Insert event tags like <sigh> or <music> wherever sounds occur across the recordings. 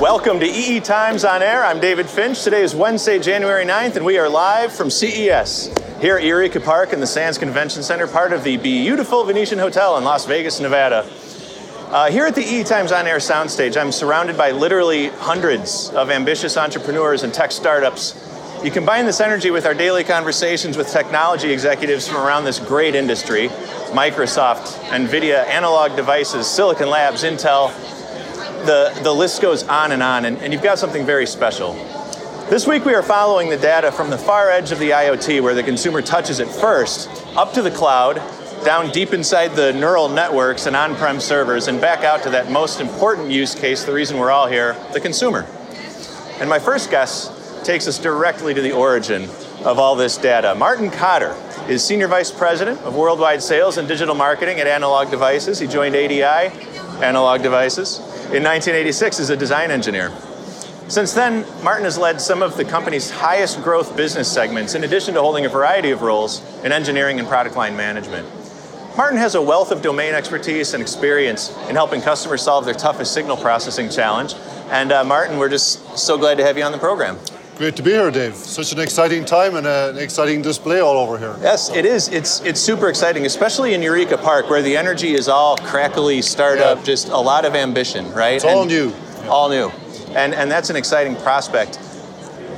Welcome to EE Times on Air. I'm David Finch. Today is Wednesday, January 9th, and we are live from CES here at Eureka Park in the Sands Convention Center, part of the beautiful Venetian Hotel in Las Vegas, Nevada. Uh, here at the EE Times on Air soundstage, I'm surrounded by literally hundreds of ambitious entrepreneurs and tech startups. You combine this energy with our daily conversations with technology executives from around this great industry Microsoft, NVIDIA, Analog Devices, Silicon Labs, Intel, the, the list goes on and on, and, and you've got something very special. This week we are following the data from the far edge of the IoT, where the consumer touches it first, up to the cloud, down deep inside the neural networks and on prem servers, and back out to that most important use case, the reason we're all here the consumer. And my first guest takes us directly to the origin of all this data. Martin Cotter is Senior Vice President of Worldwide Sales and Digital Marketing at Analog Devices. He joined ADI, Analog Devices, in 1986 as a design engineer. Since then, Martin has led some of the company's highest growth business segments, in addition to holding a variety of roles in engineering and product line management. Martin has a wealth of domain expertise and experience in helping customers solve their toughest signal processing challenge. And uh, Martin, we're just so glad to have you on the program. Great to be here, Dave. Such an exciting time and an exciting display all over here. Yes, it is. It's it's super exciting, especially in Eureka Park, where the energy is all crackly, startup, yeah. just a lot of ambition, right? It's all and new. All new, and and that's an exciting prospect.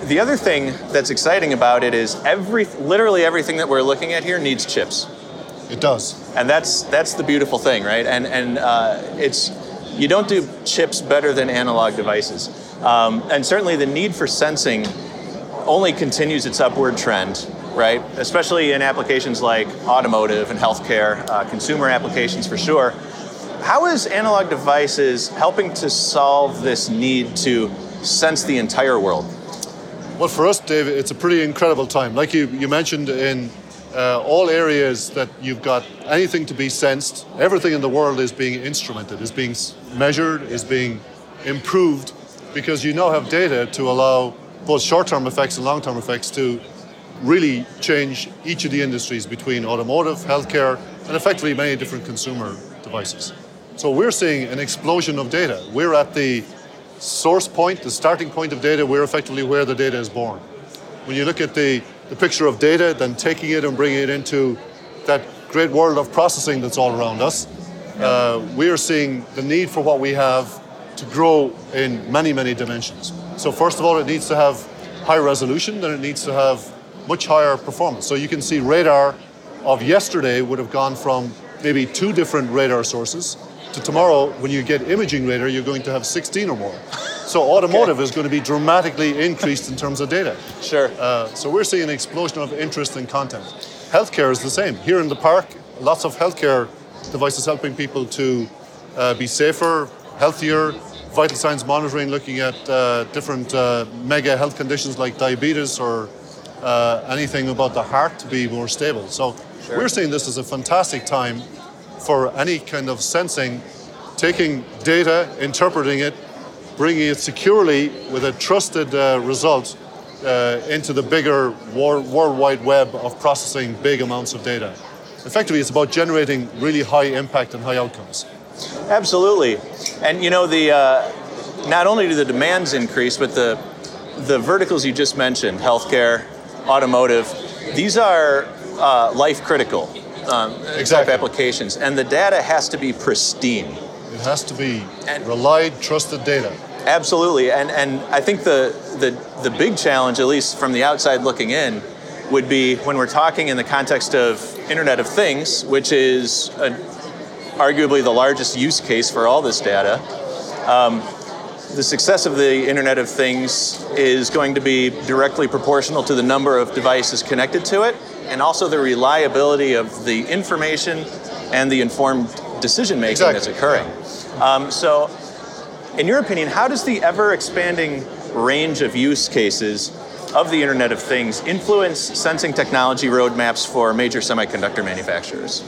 The other thing that's exciting about it is every literally everything that we're looking at here needs chips. It does. And that's that's the beautiful thing, right? And and uh, it's you don't do chips better than analog devices. Um, and certainly the need for sensing only continues its upward trend, right? Especially in applications like automotive and healthcare, uh, consumer applications for sure. How is analog devices helping to solve this need to sense the entire world? Well, for us, David, it's a pretty incredible time. Like you, you mentioned, in uh, all areas that you've got anything to be sensed, everything in the world is being instrumented, is being measured, is being improved because you now have data to allow both short-term effects and long-term effects to really change each of the industries between automotive, healthcare, and effectively many different consumer devices. So we're seeing an explosion of data. We're at the source point, the starting point of data, we're effectively where the data is born. When you look at the, the picture of data, then taking it and bringing it into that great world of processing that's all around us, uh, we are seeing the need for what we have to grow in many, many dimensions. So first of all, it needs to have high resolution, then it needs to have much higher performance. So you can see radar of yesterday would have gone from maybe two different radar sources to tomorrow, when you get imaging radar, you're going to have 16 or more. So automotive okay. is going to be dramatically increased in terms of data. Sure. Uh, so we're seeing an explosion of interest in content. Healthcare is the same. Here in the park, lots of healthcare devices helping people to uh, be safer, healthier, vital signs monitoring, looking at uh, different uh, mega health conditions like diabetes or uh, anything about the heart to be more stable. So sure. we're seeing this as a fantastic time for any kind of sensing, taking data, interpreting it, bringing it securely with a trusted uh, result uh, into the bigger war- worldwide web of processing big amounts of data. Effectively, it's about generating really high impact and high outcomes. Absolutely, and you know the uh, not only do the demands increase, but the the verticals you just mentioned, healthcare, automotive, these are uh, life critical um, exactly. type applications, and the data has to be pristine. It has to be and, relied, trusted data. Absolutely, and and I think the the the big challenge, at least from the outside looking in, would be when we're talking in the context of Internet of Things, which is a, arguably the largest use case for all this data. Um, the success of the Internet of Things is going to be directly proportional to the number of devices connected to it, and also the reliability of the information and the informed decision making exactly. that's occurring. Um, so, in your opinion, how does the ever expanding range of use cases of the Internet of Things influence sensing technology roadmaps for major semiconductor manufacturers?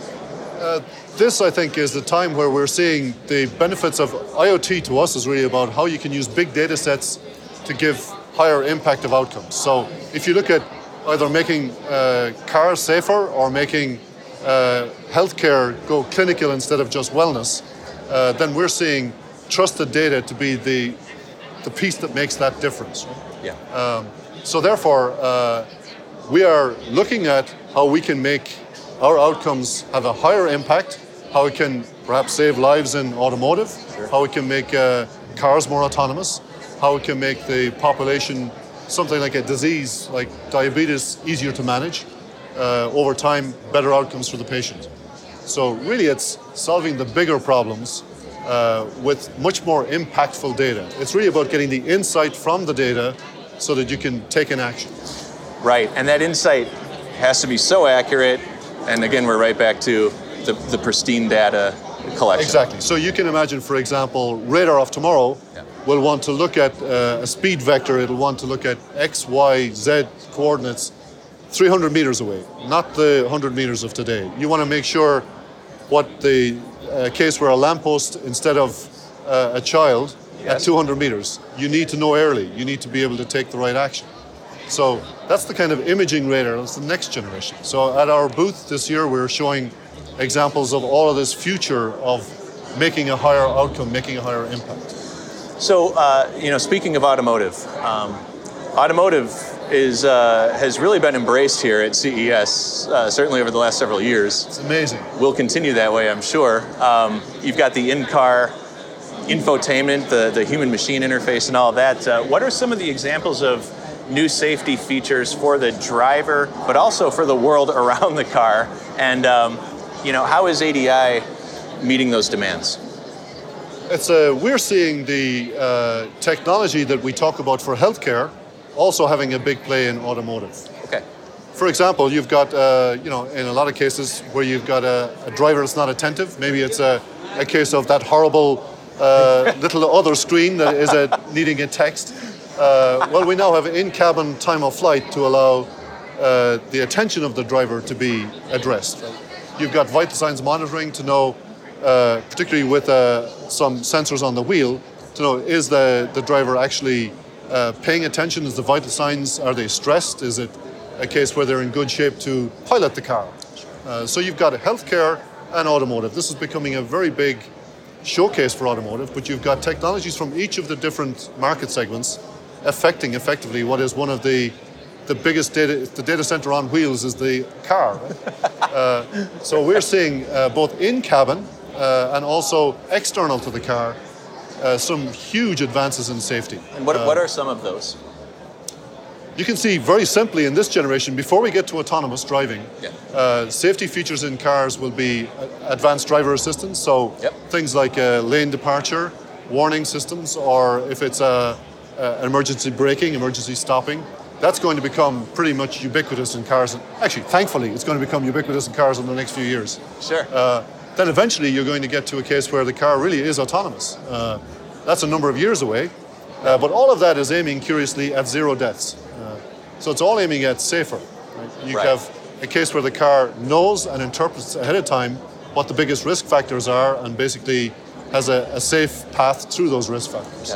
Uh, this, I think, is the time where we're seeing the benefits of IoT to us is really about how you can use big data sets to give higher impact of outcomes. So if you look at either making uh, cars safer or making uh, healthcare go clinical instead of just wellness, uh, then we're seeing trusted data to be the the piece that makes that difference. Yeah. So therefore, uh, we are looking at how we can make our outcomes have a higher impact, how we can perhaps save lives in automotive, how we can make uh, cars more autonomous, how we can make the population something like a disease like diabetes easier to manage. Uh, over time, better outcomes for the patient. So really, it's solving the bigger problems uh, with much more impactful data. It's really about getting the insight from the data so that you can take an action. Right, and that insight has to be so accurate. And again, we're right back to the, the pristine data collection. Exactly. So you can imagine, for example, radar of tomorrow Yeah. will want to look at uh, a speed vector. It'll want to look at x, y, z coordinates 300 meters away, not the 100 meters of today. You want to make sure what the uh, case where a lamppost instead of uh, a child at 200 meters, you need to know early. You need to be able to take the right action. So that's the kind of imaging radar. That's the next generation. So at our booth this year, we're showing examples of all of this future of making a higher outcome, making a higher impact. So, uh, you know, speaking of automotive, um, automotive is uh, has really been embraced here at CES, uh, certainly over the last several years. It's amazing. Will continue that way, I'm sure. Um, you've got the in-car infotainment, the, the human-machine interface, and all that. Uh, what are some of the examples of new safety features for the driver, but also for the world <laughs> around the car? And um, you know, how is ADI meeting those demands? It's a, we're seeing the uh, technology that we talk about for healthcare also having a big play in automotive. Okay. For example, you've got, uh, you know, in a lot of cases where you've got a, a driver that's not attentive, maybe it's a, a case of that horrible uh, <laughs> little other screen that is a, <laughs> needing a text. Uh, well, we now have in-cabin time of flight to allow uh, the attention of the driver to be addressed. You've got vital signs monitoring to know, uh, particularly with uh, some sensors on the wheel, to know is the, the driver actually uh, paying attention? Is the vital signs, are they stressed? Is it a case where they're in good shape to pilot the car? Uh, so you've got healthcare and automotive. This is becoming a very big showcase for automotive, but you've got technologies from each of the different market segments affecting effectively what is one of the the biggest data the data center on wheels is the car. right? <laughs> uh, so we're seeing uh, both in cabin uh, and also external to the car uh, some huge advances in safety. And what, what are some of those? You can see very simply in this generation, before we get to autonomous driving, Yeah. uh, safety features in cars will be uh, advanced driver assistance. So Yep. things like uh, lane departure, warning systems, or if it's uh, uh, emergency braking, emergency stopping, that's going to become pretty much ubiquitous in cars. Actually, thankfully, it's going to become ubiquitous in cars in the next few years. Sure. Uh, then eventually you're going to get to a case where the car really is autonomous. Uh, that's a number of years away. Uh, but all of that is aiming curiously at zero deaths. Uh, so it's all aiming at safer. Right? You Right. have a case where the car knows and interprets ahead of time what the biggest risk factors are and basically has a, a safe path through those risk factors.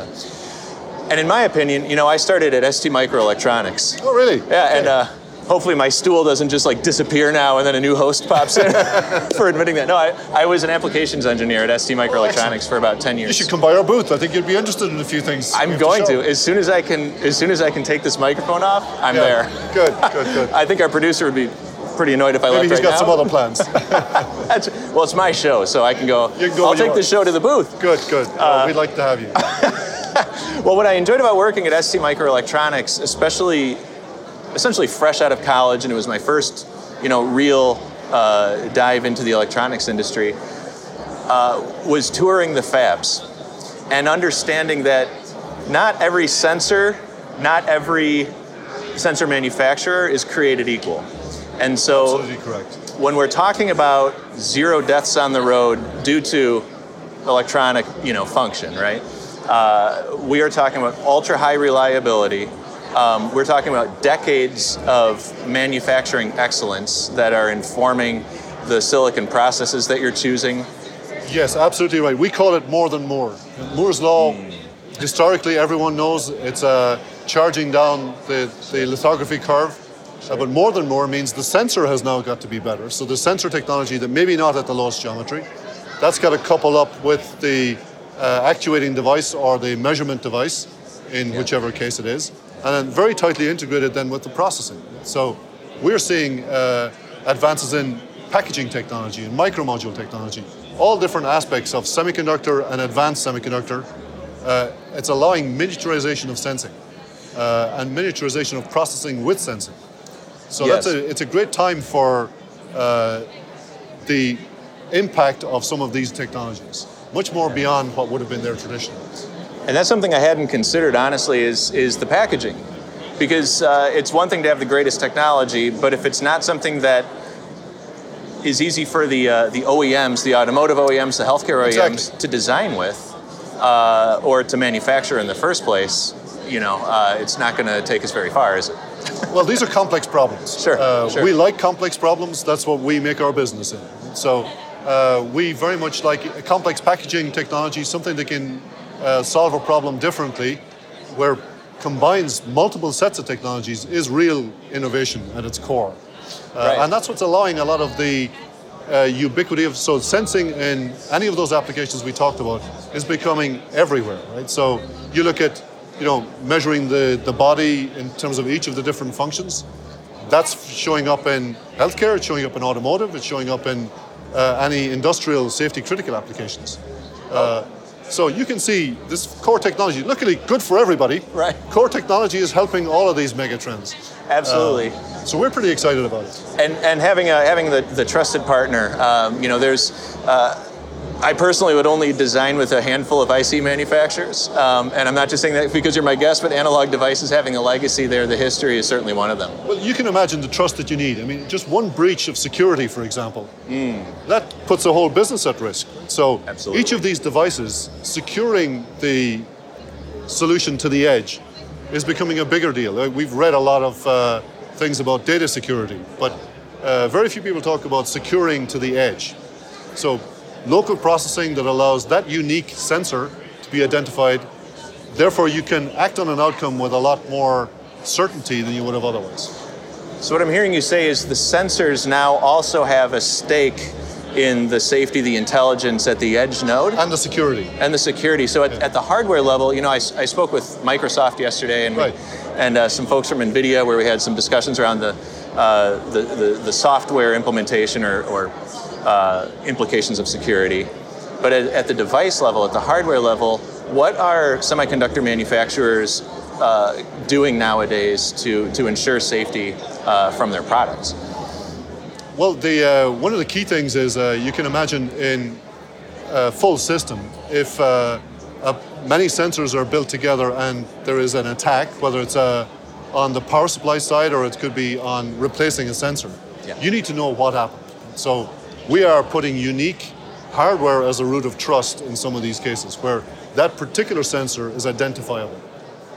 And in my opinion, you know, I started at ST Microelectronics. Oh, really? Yeah, and uh, hopefully my stool doesn't just like disappear now and then a new host pops in <laughs> for admitting that. No, I, I was an applications engineer at ST Microelectronics for about 10 years. You should come by our booth. I think you'd be interested in a few things. I'm going show. to. As soon as I can as soon as I can take this microphone off, I'm Yeah. there. Good, good, <laughs> good. I think our producer would be pretty annoyed if I Maybe left He's got some other plans. <laughs> Well, it's my show, so I can go. You can go I'll take the show to the booth. good, good. Uh, Oh, we'd like to have you. Well, what I enjoyed about working at ST Microelectronics, especially essentially fresh out of college, and it was my first, you know, real uh, dive into the electronics industry, uh, was touring the fabs and understanding that not every sensor, not every sensor manufacturer is created equal. And so correct. when we're talking about zero deaths on the road due to electronic, you know, function, right? Uh, we are talking about ultra high reliability. Um, we're talking about decades of manufacturing excellence that are informing the silicon processes that you're choosing. Yes, absolutely right. We call it more than Moore. Moore's law, historically, everyone knows it's uh, charging down the, the lithography curve. Uh, but more than Moore means the sensor has now got to be better. So the sensor technology that maybe not at the lowest geometry, that's got to couple up with the uh, actuating device or the measurement device. in whichever case it is, and then very tightly integrated then with the processing. So we're seeing uh, advances in packaging technology and micromodule technology, all different aspects of semiconductor and advanced semiconductor. Uh, it's allowing miniaturization of sensing uh, and miniaturization of processing with sensing. So Yes. that's a, it's a great time for uh, the impact of some of these technologies, much more beyond what would have been their traditionally. And that's something I hadn't considered, honestly, is, is the packaging. Because uh, it's one thing to have the greatest technology, but if it's not something that is easy for the, uh, the OEMs, the automotive OEMs, the healthcare OEMs Exactly. to design with, uh, or to manufacture in the first place, you know, uh, it's not going to take us very far, is it? <laughs> Well, these are complex problems. Sure, Uh, sure. We like complex problems. That's what we make our business in. So uh, we very much like complex packaging technology, something that can uh, solve a problem differently, where combines multiple sets of technologies is real innovation at its core. Uh, Right. And that's what's allowing a lot of the uh, ubiquity of so sensing in any of those applications we talked about is becoming everywhere, right? So you look at you know measuring the, the body in terms of each of the different functions. That's showing up in healthcare, it's showing up in automotive, it's showing up in uh, any industrial safety critical applications. Uh, so you can see this core technology, luckily good for everybody. Right. Core technology is helping all of these mega trends. Absolutely. So we're pretty excited about it. and and having a, having the, the trusted partner, um, you know, there's. Uh, I personally would only design with a handful of IC manufacturers, um, and I'm not just saying that because you're my guest, but Analog Devices having a legacy there, the history is certainly one of them. Well, you can imagine the trust that you need. I mean, just one breach of security, for example, that puts the whole business at risk. So Absolutely. each of these devices, securing the solution to the edge is becoming a bigger deal. Uh, We've read a lot of uh, things about data security, but uh, very few people talk about securing to the edge. So local processing that allows that unique sensor to be identified. Therefore, you can act on an outcome with a lot more certainty than you would have otherwise. So what I'm hearing you say is the sensors now also have a stake in the safety, the intelligence at the edge node. And the security. and the security. So at, at the hardware level, you know, I spoke with Microsoft yesterday and we- Right. and uh, some folks from Nvidia where we had some discussions around the uh, the, the, the software implementation or, or uh, implications of security. But at, at the device level, at the hardware level, what are semiconductor manufacturers uh, doing nowadays to, to ensure safety uh, from their products? Well, the, uh, one of the key things is uh, you can imagine in a full system, if many sensors are built together and there is an attack, whether it's uh, on the power supply side or it could be on replacing a sensor, Yeah. you need to know what happened. So we are putting unique hardware as a root of trust in some of these cases where that particular sensor is identifiable.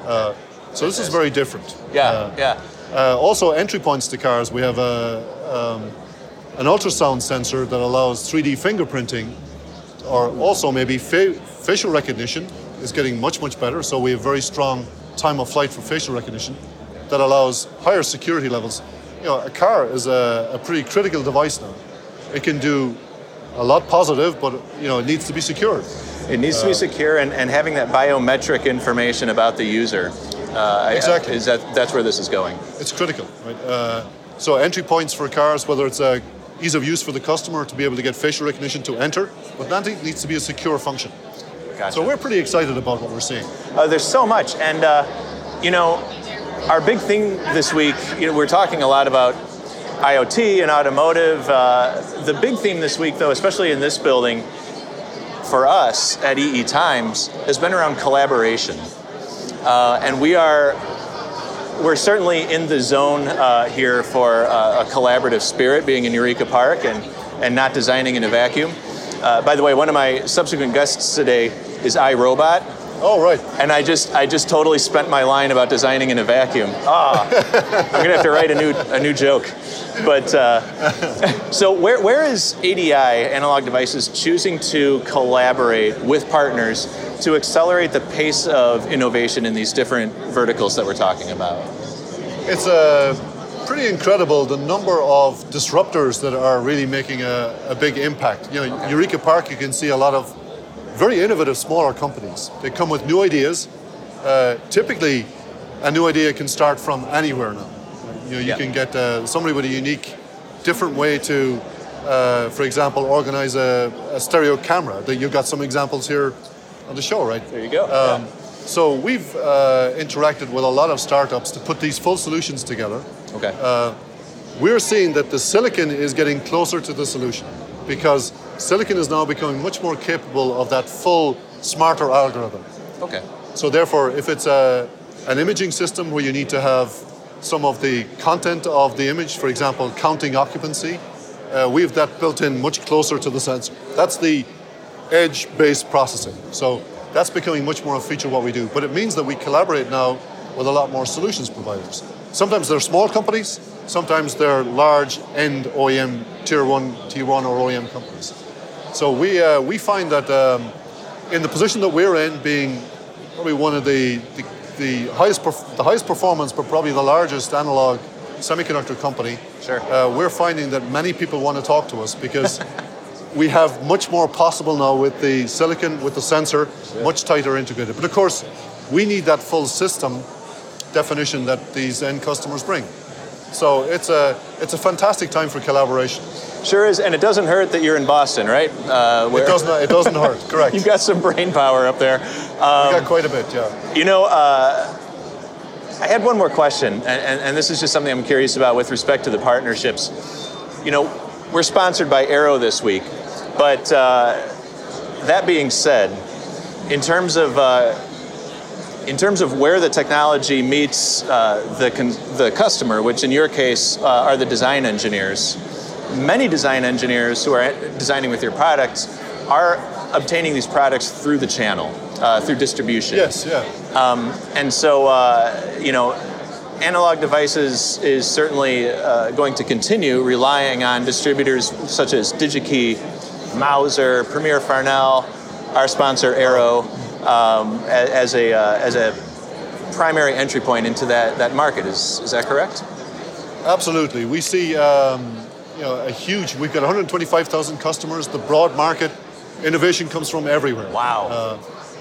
Uh, so this is very different. Yeah, Uh, yeah. uh, also, entry points to cars. We have a, um, an ultrasound sensor that allows 3D fingerprinting, or also maybe fa- facial recognition is getting much, much better. So we have very strong time of flight for facial recognition that allows higher security levels. You know, a car is a, a pretty critical device now. It can do a lot positive, but you know, it needs to be secured. It needs to be secure and, and having that biometric information about the user. Uh, Exactly. Is that that's where this is going? It's critical, right? Uh, so entry points for cars, whether it's a ease of use for the customer to be able to get facial recognition to enter, but that needs to be a secure function. Gotcha. So we're pretty excited about what we're seeing. Uh, there's so much, and uh, you know, our big thing this week. You know, we're talking a lot about IoT and automotive. Uh, the big theme this week, though, especially in this building, for us at EE Times, has been around collaboration, uh, and we are. We're certainly in the zone uh, here for uh, a collaborative spirit, being in Eureka Park and, and not designing in a vacuum. Uh, by the way, one of my subsequent guests today is iRobot, Oh, right. and I just I just totally spent my line about designing in a vacuum. Ah, I'm gonna have to write a new a new joke. But uh, <laughs> so where where is ADI Analog Devices choosing to collaborate with partners to accelerate the pace of innovation in these different verticals that we're talking about? It's a pretty incredible the number of disruptors that are really making a, a big impact. You know, Eureka Park, you can see a lot of very innovative smaller companies. They come with new ideas, uh, typically a new idea can start from anywhere now. You know, you Yeah. can get uh, somebody with a unique, different way to, uh, for example, organize a, a stereo camera. That you've got some examples here on the show, right? There you go. Um, So we've uh, interacted with a lot of startups to put these full solutions together. okay. uh, We're seeing that the silicon is getting closer to the solution because silicon is now becoming much more capable of that full, smarter algorithm. okay. So therefore, if it's a, an imaging system where you need to have some of the content of the image, for example, counting occupancy, uh, we have that built in much closer to the sensor. That's the edge-based processing. So that's becoming much more a feature of what we do. But it means that we collaborate now with a lot more solutions providers. Sometimes they're small companies, sometimes they're large end OEM, tier one, T1 or OEM companies. So we, uh, we find that um, in the position that we're in, being probably one of the, the, the highest perf- the highest performance, but probably the largest analog semiconductor company. Sure. Uh, we're finding that many people want to talk to us because <laughs> we have much more possible now with the silicon, with the sensor, much tighter integrated. But of course, we need that full system definition that these end customers bring. So it's a it's a fantastic time for collaboration. Sure is, and it doesn't hurt that you're in Boston, right? Uh, It doesn't it doesn't hurt. <laughs> Correct. You've got some brain power up there. we got quite a bit. Yeah. You know, uh, I had one more question, and, and, and this is just something I'm curious about with respect to the partnerships. You know, we're sponsored by Arrow this week, but uh, that being said, in terms of uh, in terms of where the technology meets uh, the con- the customer, which in your case uh, are the design engineers, many design engineers who are designing with your products are obtaining these products through the channel, uh, through distribution. Yes. Yeah. Um, and so, uh, you know, analog devices is certainly uh, going to continue relying on distributors such as DigiKey, Mouser, Premier Farnell, our sponsor Arrow, um, as a uh, as a primary entry point into that that market. Is is that correct? Absolutely. We see um, you know, a huge, we've got 125,000 customers, the broad market. Innovation comes from everywhere. Wow. Uh,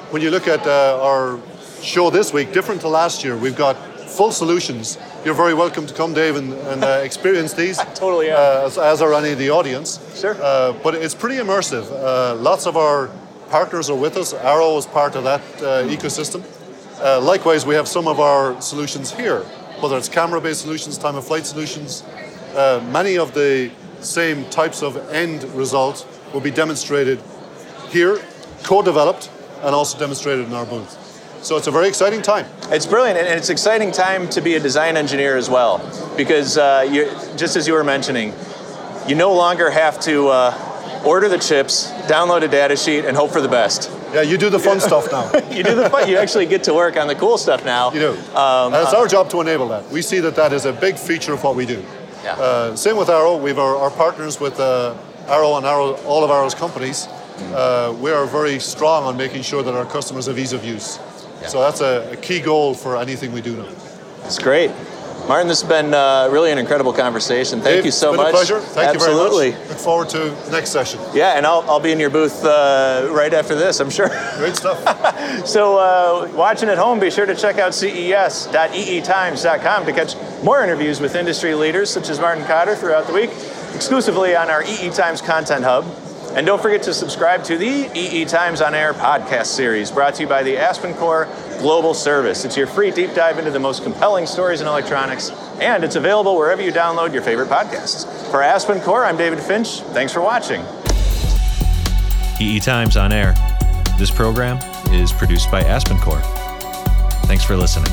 when you look at uh, our show this week, different to last year, we've got full solutions. You're very welcome to come, Dave, and, and uh, experience these. <laughs> totally am. Uh, as, as are any of the audience. Sure. Uh, but it's pretty immersive. Uh, lots of our partners are with us. Arrow is part of that uh, ecosystem. Uh, likewise, we have some of our solutions here, whether it's camera-based solutions, time-of-flight solutions. Uh, many of the same types of end results will be demonstrated here, co-developed, and also demonstrated in our booth. So it's a very exciting time. It's brilliant, and it's exciting time to be a design engineer as well, because uh, you, just as you were mentioning, you no longer have to uh, order the chips, download a data sheet, and hope for the best. Yeah, you do the fun stuff now. <laughs> You do the fun. You actually get to work on the cool stuff now. You do. Um, and it's our job to enable that. We see that that is a big feature of what we do. Yeah. Uh, same with Arrow. We've our, our partners with uh, Arrow and Arrow, all of Arrow's companies. Uh, we are very strong on making sure that our customers have ease of use. So that's a, a key goal for anything we do now. It's great. Martin, this has been uh, really an incredible conversation. Thank Dave, you so it's been much. a pleasure. Thank Absolutely. you very much. Look forward to the next session. Yeah, and I'll, I'll be in your booth uh, right after this, I'm sure. Great stuff. <laughs> So, uh, watching at home, be sure to check out ces.eetimes.com to catch more interviews with industry leaders such as Martin Cotter throughout the week, exclusively on our EE Times Content Hub. And don't forget to subscribe to the EE Times on Air podcast series brought to you by the Aspen Core Global Service. It's your free deep dive into the most compelling stories in electronics, and it's available wherever you download your favorite podcasts. For Aspen Core, I'm David Finch. Thanks for watching. EE Times on Air. This program is produced by Aspen Core. Thanks for listening.